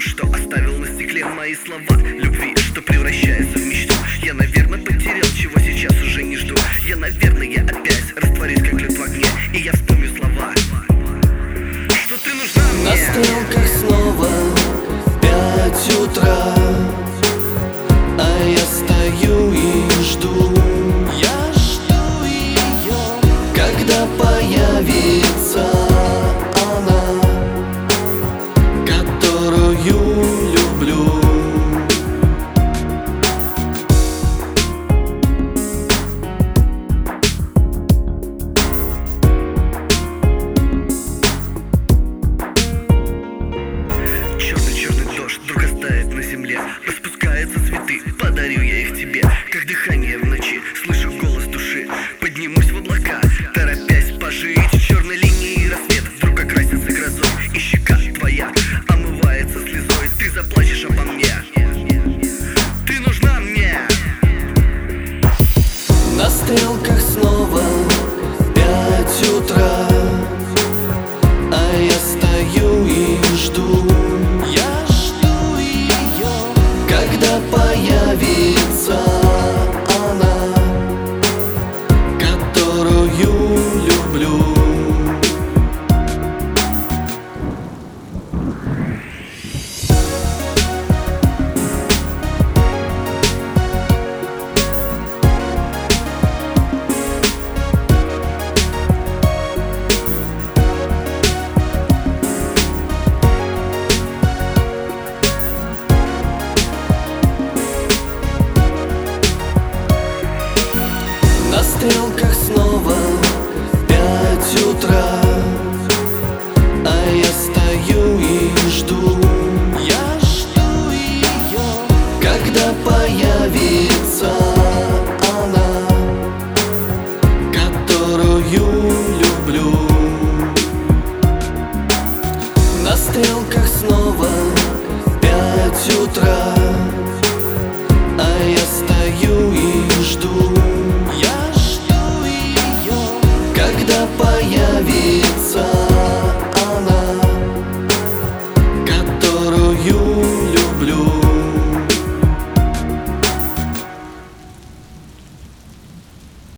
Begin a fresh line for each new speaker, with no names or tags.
что оставил на стекле мои слова. Любви, что превращается в мечту. Я, наверное, потерял, чего сейчас уже не жду. Я, наверное, я опять растворюсь, как лед в огне. И я вспомню слова. Что ты нужна мне? На
стрелках люблю. На появится она, которую люблю. На стрелках снова пять утра, а я стою и жду. Я жду ее, когда появится она, которую